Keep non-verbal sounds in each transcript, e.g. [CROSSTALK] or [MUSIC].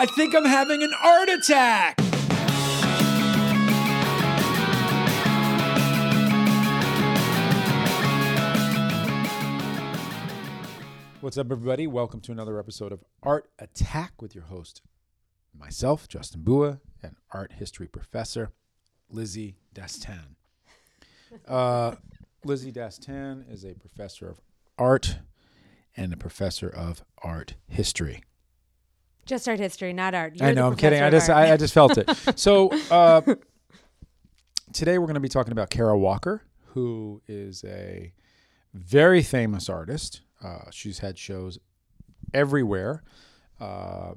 I think I'm having an art attack. What's up, everybody? Welcome to another episode of Art Attack with your host, myself, Justin Bua, and art history professor, Lizzie Dastan. Uh, Lizzie Dastan is a professor of art and a professor of art history. Just art history, not art. I You're the know. I'm kidding. I just. I, I just felt it. [LAUGHS] So uh, today we're going to be talking about Kara Walker, who is a very famous artist. Uh, she's had shows everywhere. Uh,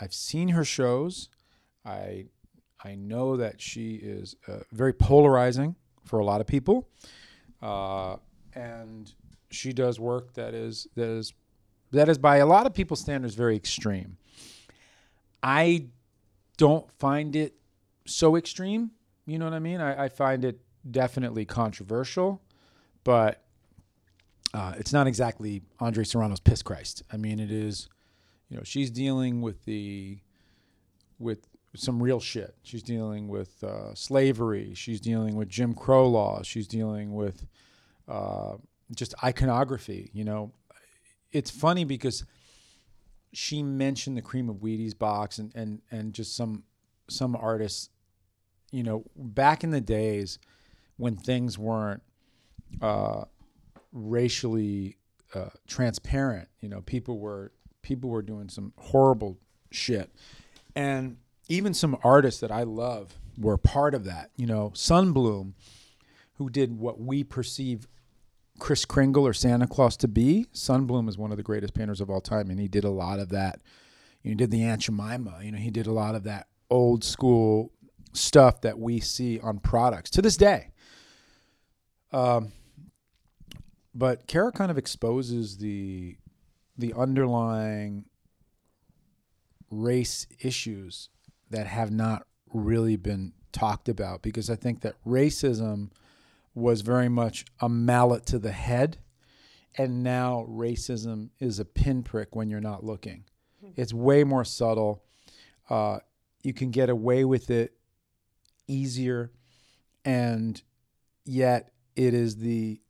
I've seen her shows. I I know that she is uh, very polarizing for a lot of people, uh, and she does work that is that is that is by a lot of people's standards very extreme. I don't find it so extreme. You know what I mean? I, I find it definitely controversial, but uh, it's not exactly Andre Serrano's piss Christ. I mean, it is. You know, she's dealing with the with some real shit. She's dealing with uh, slavery. She's dealing with Jim Crow laws. She's dealing with uh, just iconography. You know, it's funny because she mentioned the cream of Wheaties box and and and just some some artists. You know, back in the days when things weren't uh, racially uh, transparent, you know, people were people were doing some horrible shit, and even some artists that I love were part of that. You know, Sundblom, who did what we perceive Kris Kringle or Santa Claus to be. Sundblom is one of the greatest painters of all time, and he did a lot of that. He did the Aunt Jemima. You know, he did a lot of that old school stuff that we see on products to this day. Um, but Kara kind of exposes the the underlying race issues that have not really been talked about because I think that racism was very much a mallet to the head and now racism is a pinprick when you're not looking. It's way more subtle. Uh, you can get away with it easier, and yet it is the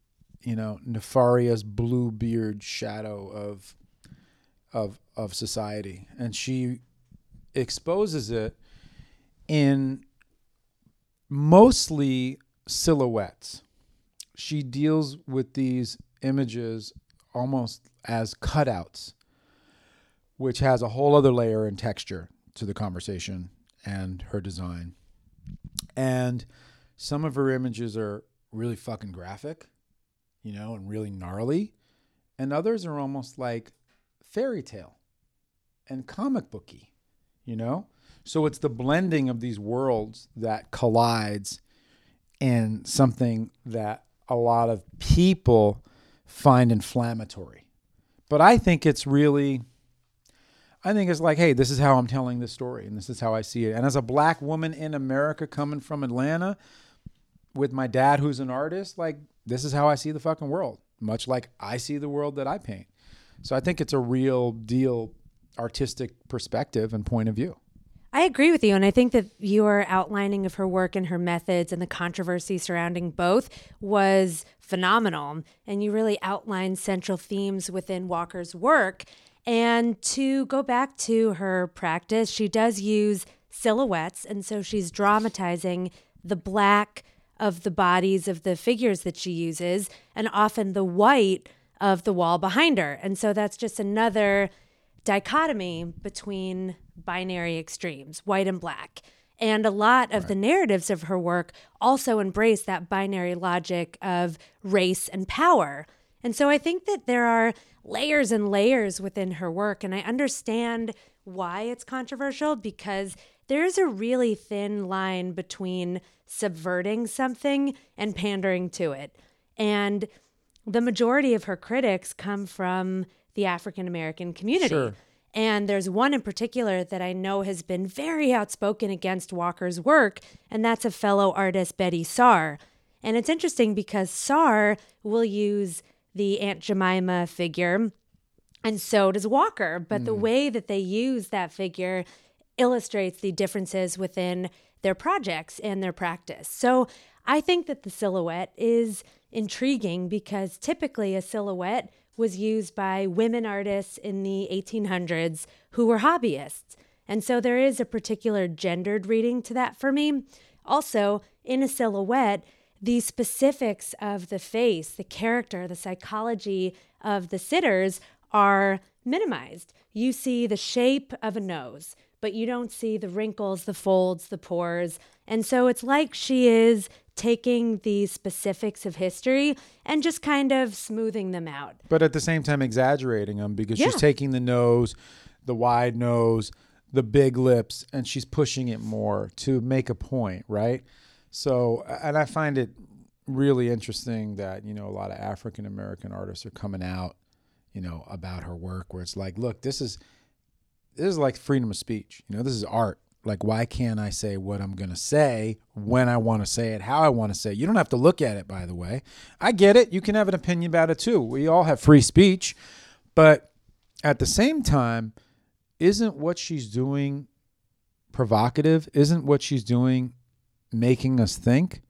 you know nefarious blue beard shadow of of of society, and she exposes it in mostly silhouettes. She deals with these images almost as cutouts, which has a whole other layer and texture to the conversation and her design. And some of her images are really fucking graphic, you know, and really gnarly. And others are almost like fairy tale and comic booky, you know? So it's the blending of these worlds that collides in something that a lot of people find inflammatory. But I think it's really I think it's like, hey, this is how I'm telling this story and this is how I see it. And as a black woman in America coming from Atlanta with my dad who's an artist, like this is how I see the fucking world, much like I see the world that I paint. So I think it's a real deal artistic perspective and point of view. I agree with you. And I think that your outlining of her work and her methods and the controversy surrounding both was phenomenal. And you really outlined central themes within Walker's work. And to go back to her practice, she does use silhouettes. And so she's dramatizing the black of the bodies of the figures that she uses and often the white of the wall behind her. And so that's just another dichotomy between binary extremes, white and black. And a lot of the narratives of her work also embrace that binary logic of race and power. And so I think that there are layers and layers within her work. And I understand why it's controversial because there's a really thin line between subverting something and pandering to it. And the majority of her critics come from the African American community. Sure. And there's one in particular that I know has been very outspoken against Walker's work, and that's a fellow artist, Betty Saar. And it's interesting because Saar will use the Aunt Jemima figure And so does Walker. But the hmm. way that they use that figure illustrates the differences within their projects and their practice. So I think that the silhouette is intriguing because typically a silhouette was used by women artists in the 1800s who were hobbyists. And so there is a particular gendered reading to that for me. Also, in a silhouette, the specifics of the face, the character, the psychology of the sitters are minimized. You see the shape of a nose, but you don't see the wrinkles, the folds, the pores. And so it's like she is taking the specifics of history and just kind of smoothing them out. But at the same time, exaggerating them because Yeah. she's taking the nose, the wide nose, the big lips, and she's pushing it more to make a point, right? So, and I find it really interesting that, you know, a lot of African American artists are coming out, you know, about her work where it's like, look, this is this is like freedom of speech. You know, this is art. Like, why can't I say what I'm going to say when I want to say it, how I want to say it? You don't have to look at it, by the way. I get it. You can have an opinion about it too. We all have free speech. But at the same time, isn't what she's doing provocative? Isn't what she's doing making us think?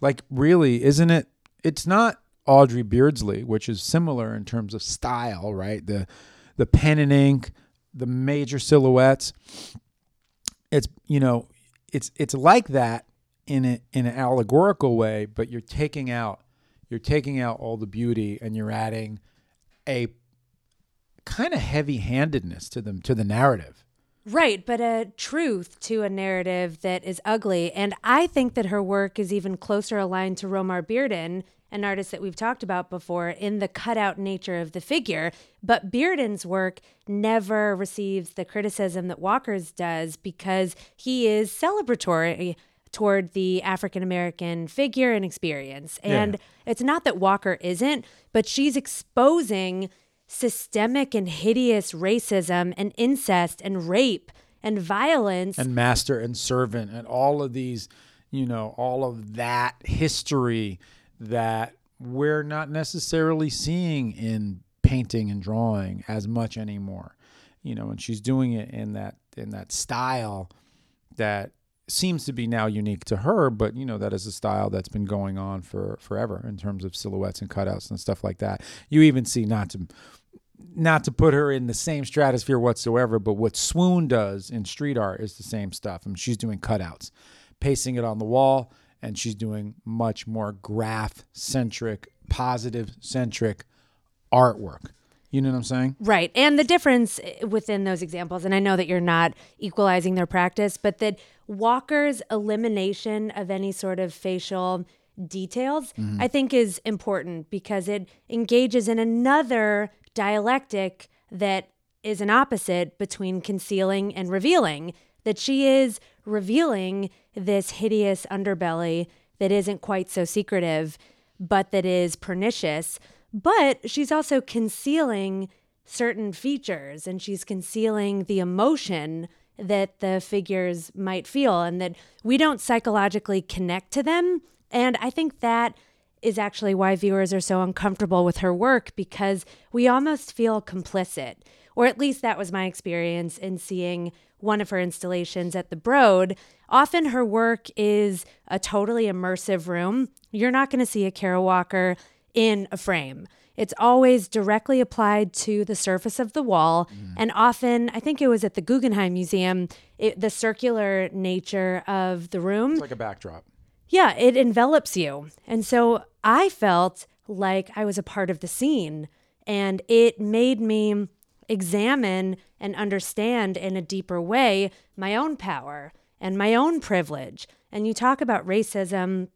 Like, really, isn't it? It's not Aubrey Beardsley, which is similar in terms of style, right? The the pen and ink, the major silhouettes. It's you know, it's it's like that in a, in an allegorical way, but you're taking out you're taking out all the beauty and you're adding a kind of heavy-handedness to them to the narrative. Right, but a truth to a narrative that is ugly. And I think that her work is even closer aligned to Romare Bearden, an artist that we've talked about before, in the cutout nature of the figure. But Bearden's work never receives the criticism that Walker's does because he is celebratory toward the African American figure and experience. And it's not that Walker isn't, but she's exposing systemic and hideous racism and incest and rape and violence. and master and servant and all of these you know all of that history that we're not necessarily seeing in painting and drawing as much anymore you know and she's doing it in that in that style that seems to be now unique to her but you know that is a style that's been going on for forever in terms of silhouettes and cutouts and stuff like that you even see not to not to put her in the same stratosphere whatsoever, but what Swoon does in street art is the same stuff. I mean, she's doing cutouts, pasting it on the wall, and she's doing much more graph centric, positive centric artwork. You know what I'm saying? Right. And the difference eh, within those examples, and I know that you're not equalizing their practice, but that Walker's elimination of any sort of facial details, I think is important because it engages in another dialectic that is an opposite between concealing and revealing. That she is revealing this hideous underbelly that isn't quite so secretive, but that is pernicious. But she's also concealing certain features and she's concealing the emotion that the figures might feel and that we don't psychologically connect to them. And I think that is actually why viewers are so uncomfortable with her work because we almost feel complicit. Or at least that was my experience in seeing one of her installations at the Broad. Often her work is a totally immersive room. You're not going to see a Kara Walker in a frame. It's always directly applied to the surface of the wall. Mm. And often, I think it was at the Guggenheim Museum, it, the circular nature of the room It's like a backdrop. Yeah, it envelops you. And so I felt like I was a part of the scene and it made me examine and understand in a deeper way my own power and my own privilege. And you talk about racism.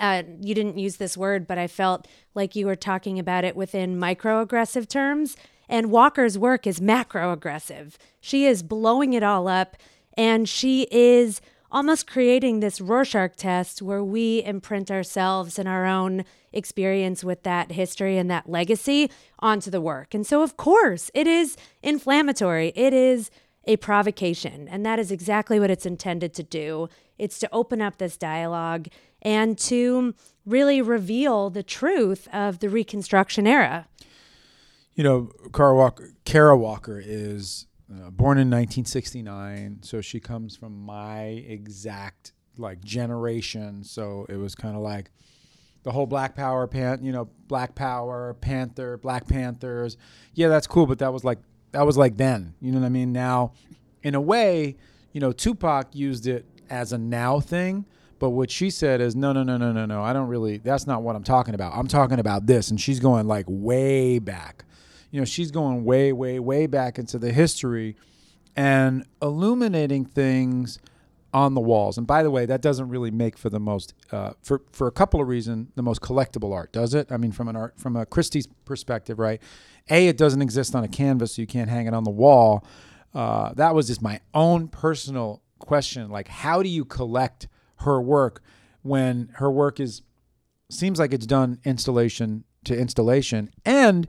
Uh, you didn't use this word, but I felt like you were talking about it within microaggressive terms. And Walker's work is macroaggressive. She is blowing it all up, and she is almost creating this Rorschach test where we imprint ourselves and our own experience with that history and that legacy onto the work. And so, of course, it is inflammatory. It is a provocation. And that is exactly what it's intended to do. It's to open up this dialogue and to really reveal the truth of the Reconstruction era. you know, Kara Walker, Kara Walker is uh, born in 1969, so she comes from my exact like generation. So it was kind of like the whole Black Power pan, you know, Black Power, Panther, Black Panthers. Yeah, that's cool, but that was like that was like then. You know what I mean? Now, in a way, you know, Tupac used it as a now thing. But what she said is, no, no, no, no, no, no. I don't really, that's not what I'm talking about. I'm talking about this. And she's going like way back. You know, she's going way, way, way back into the history and illuminating things on the walls. And by the way, that doesn't really make for the most, uh, for, for a couple of reasons, the most collectible art, does it? I mean, from an art, from a Christie's perspective, right? A, it doesn't exist on a canvas, so you can't hang it on the wall. Uh, that was just my own personal question. Like, how do you collect her work when her work is seems like it's done installation to installation and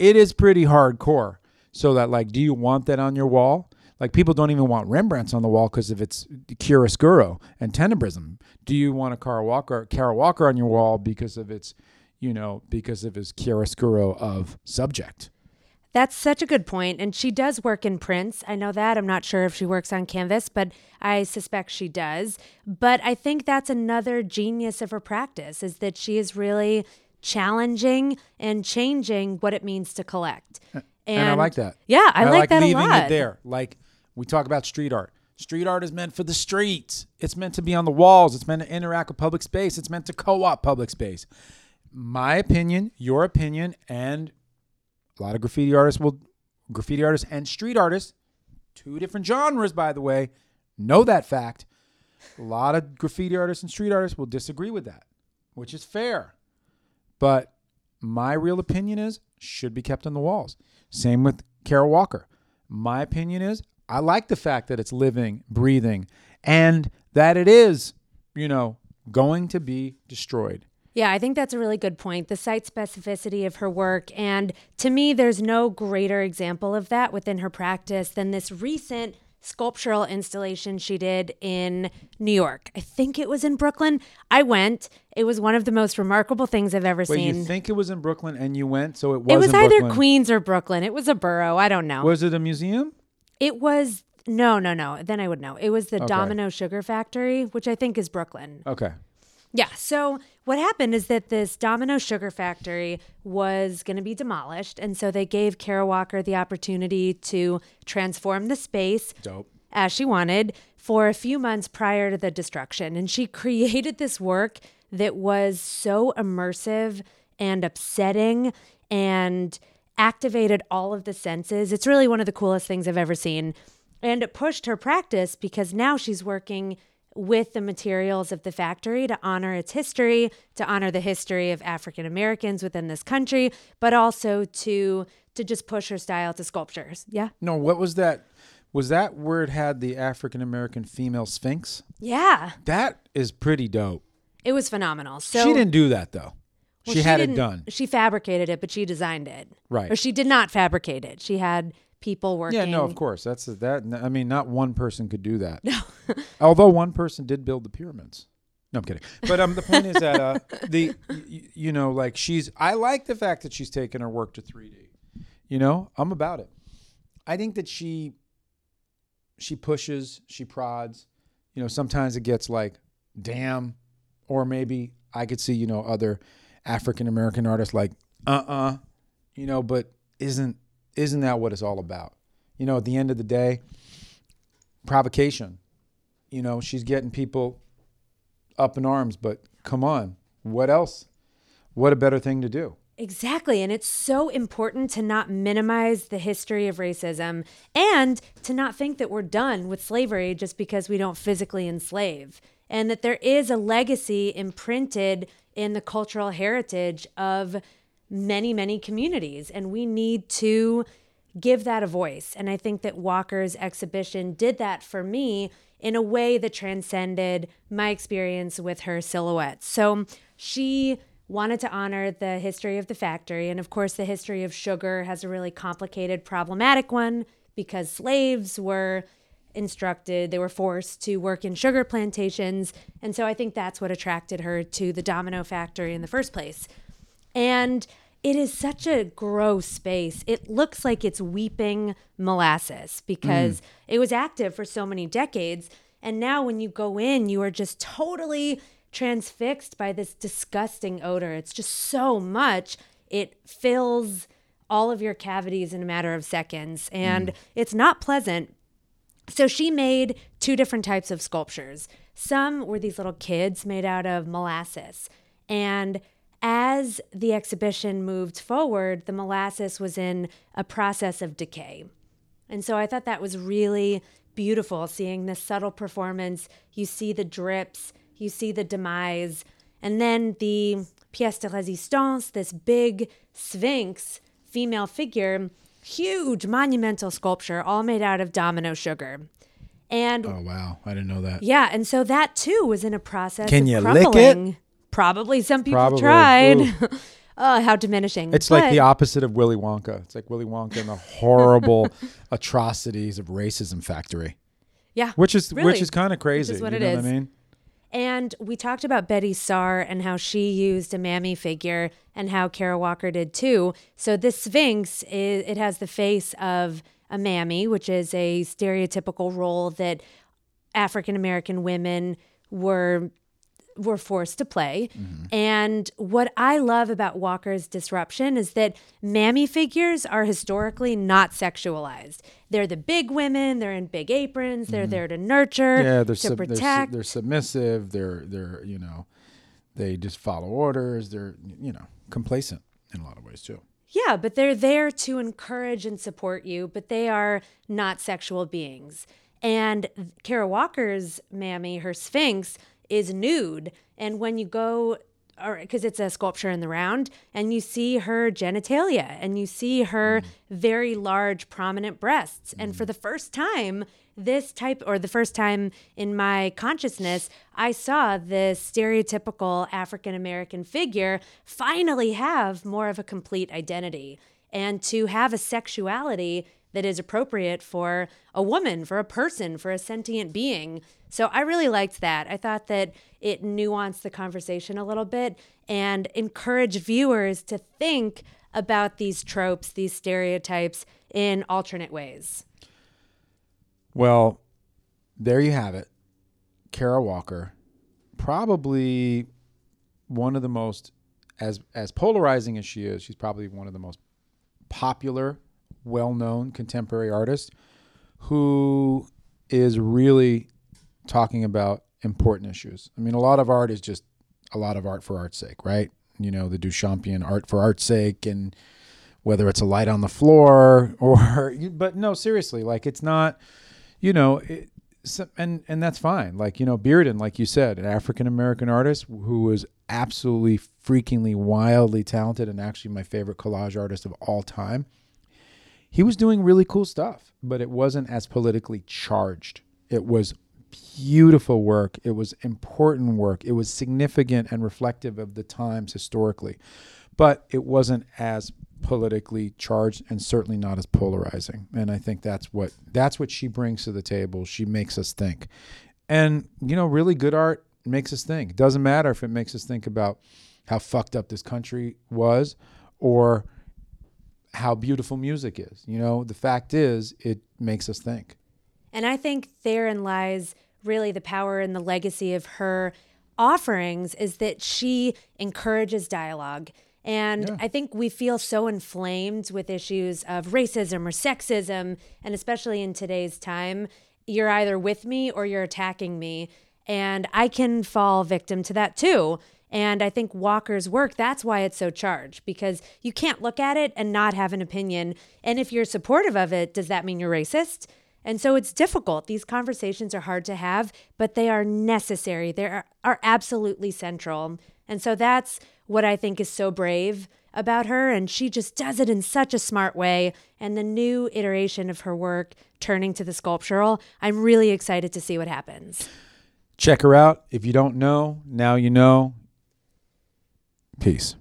it is pretty hardcore so that like do you want that on your wall like people don't even want rembrandts on the wall because of its chiaroscuro and tenebrism do you want a Kara Walker Kara Walker on your wall because of its you know because of his chiaroscuro of subject that's such a good point. And she does work in prints. I know that. I'm not sure if she works on canvas, but I suspect she does. But I think that's another genius of her practice is that she is really challenging and changing what it means to collect. And, and I like that. Yeah, I, I like, like, that leaving a lot. it there. Like we talk about street art. Street art is meant for the streets. It's meant to be on the walls. It's meant to interact with public space. It's meant to co-op public space. My opinion, your opinion, and a lot of graffiti artists will, graffiti artists and street artists, two different genres, by the way, know that fact. A lot of graffiti artists and street artists will disagree with that, which is fair. But my real opinion is should be kept on the walls. Same with Kara Walker. My opinion is I like the fact that it's living, breathing, and that it is, you know, going to be destroyed. Yeah, I think that's a really good point. The site specificity of her work. And to me, there's no greater example of that within her practice than this recent sculptural installation she did in New York. I think it was in Brooklyn. I went. It was one of the most remarkable things I've ever Wait, seen. you think it was in Brooklyn and you went, so it was. It was either Brooklyn. Queens or Brooklyn. It was a borough. I don't know. Was it a museum? It was no, no, no. Then I would know. It was the Okay. Domino Sugar Factory, which I think is Brooklyn. Okay. Yeah. So what happened is that this Domino Sugar Factory was going to be demolished, and so they gave Kara Walker the opportunity to transform the space Dope. as she wanted for a few months prior to the destruction, and she [LAUGHS] created this work that was so immersive and upsetting and activated all of the senses. It's really one of the coolest things I've ever seen. And it pushed her practice because now she's working with the materials of the factory to honor its history, to honor the history of African Americans within this country, but also to to just push her style to sculptures. Yeah. No, what was that? Was that where it had the African American female sphinx? Yeah. That is pretty dope. It was phenomenal. So she didn't do that though. well, she, had it done. She fabricated it, but she designed it. Right. Or she did not fabricate it. She had people working. Yeah, no, of course. That's that. I mean, not one person could do that. No. [LAUGHS] Although one person did build the pyramids. No, I'm kidding. But um, the point is that uh, [LAUGHS] the y- you know, like she's. I like the fact that she's taken her work to 3D. You know, I'm about it. I think that she she pushes, she prods. You know, sometimes it gets like, damn, or maybe I could see you know other African American artists like, uh uh you know, but isn't isn't that what it's all about? You know, at the end of the day, provocation. You know, she's getting people up in arms, but come on, what else? What a better thing to do? Exactly. And it's so important to not minimize the history of racism and to not think that we're done with slavery just because we don't physically enslave. And that there is a legacy imprinted in the cultural heritage of many, many communities. And we need to give that a voice. And I think that Walker's exhibition did that for me in a way that transcended my experience with her silhouettes. So she wanted to honor the history of the factory. And of course, the history of sugar has a really complicated, problematic one because slaves were instructed, they were forced to work in sugar plantations. And so I think that's what attracted her to the domino factory in the first place. And it is such a gross space. It looks like it's weeping molasses because mm. it was active for so many decades. And now when you go in, you are just totally transfixed by this disgusting odor. It's just so much. It fills all of your cavities in a matter of seconds. And mm. it's not pleasant. So she made two different types of sculptures. Some were these little kids made out of molasses. And as the exhibition moved forward, the molasses was in a process of decay. And so I thought that was really beautiful seeing this subtle performance. You see the drips, you see the demise, and then the pièce de résistance, this big sphinx female figure, huge monumental sculpture, all made out of domino sugar. And Oh wow, I didn't know that. yeah, and so that too was in a process Can of you lick it? Probably some people Probably. tried. Oh, [LAUGHS] how diminishing. It's like the opposite of Willy Wonka. It's like Willy Wonka and the horrible [LAUGHS] atrocities of racism factory, yeah, which is Really, which is kind of crazy. what you it know is. what I mean? And we talked about Betty Saar and how she used a mammy figure and how Kara Walker did too. So this Sphinx is it has the face of a mammy, which is a stereotypical role that African American women were were forced to play. Mm-hmm. And what I love about Walker's disruption is that mammy figures are historically not sexualized. They're the big women, they're in big aprons, they're mm-hmm. there to nurture, Yeah, they're to sub- they're, su- protect. they're submissive. They're they're you know, they just follow orders. They're you know complacent in a lot of ways too. Yeah, but they're there to encourage and support you, but they are not sexual beings. And Kara Walker's mammy, her Sphinx, is nude. And when you go, or because it's a sculpture in the round, and you see her genitalia and you see her mm. very large, prominent breasts. And for mm. the first time, this type, or the first time in my consciousness, I saw this stereotypical African American figure finally have more of a complete identity and to have a sexuality that is appropriate for a woman, for a person, for a sentient being. So I really liked that. I thought that it nuanced the conversation a little bit and encouraged viewers to think about these tropes, these stereotypes in alternate ways. Well, there you have it. Kara Walker, probably one of the most as as polarizing as she is, she's probably one of the most popular, well-known contemporary artists who is really talking about important issues. I mean, a lot of art is just a lot of art for art's sake, right? You know, the Duchampian art for art's sake and whether it's a light on the floor [LAUGHS] or but no, seriously, like it's not you know, it, and and that's fine. Like you know, Bearden, like you said, an African American artist who was absolutely freakingly wildly talented and actually my favorite collage artist of all time. He was doing really cool stuff, but it wasn't as politically charged. It was beautiful work. It was important work. It was significant and reflective of the times historically, but it wasn't as politically charged and certainly not as polarizing. And I think that's what that's what she brings to the table. She makes us think. And you know, really good art makes us think. Doesn't matter if it makes us think about how fucked up this country was or how beautiful music is. You know, the fact is it makes us think. And I think therein lies really the power and the legacy of her offerings is that she encourages dialogue. And I think we feel so inflamed with issues of racism or sexism, and especially in today's time, you're either with me or you're attacking me. And I can fall victim to that too. And I think Walker's work, that's why it's so charged because you can't look at it and not have an opinion. And if you're supportive of it, does that mean you're racist? And so it's difficult. These conversations are hard to have, but they are necessary. They are, are absolutely central. And so that's what I think is so brave about her. And she just does it in such a smart way. And the new iteration of her work, turning to the sculptural, I'm really excited to see what happens. Check her out. If you don't know, now you know. Peace.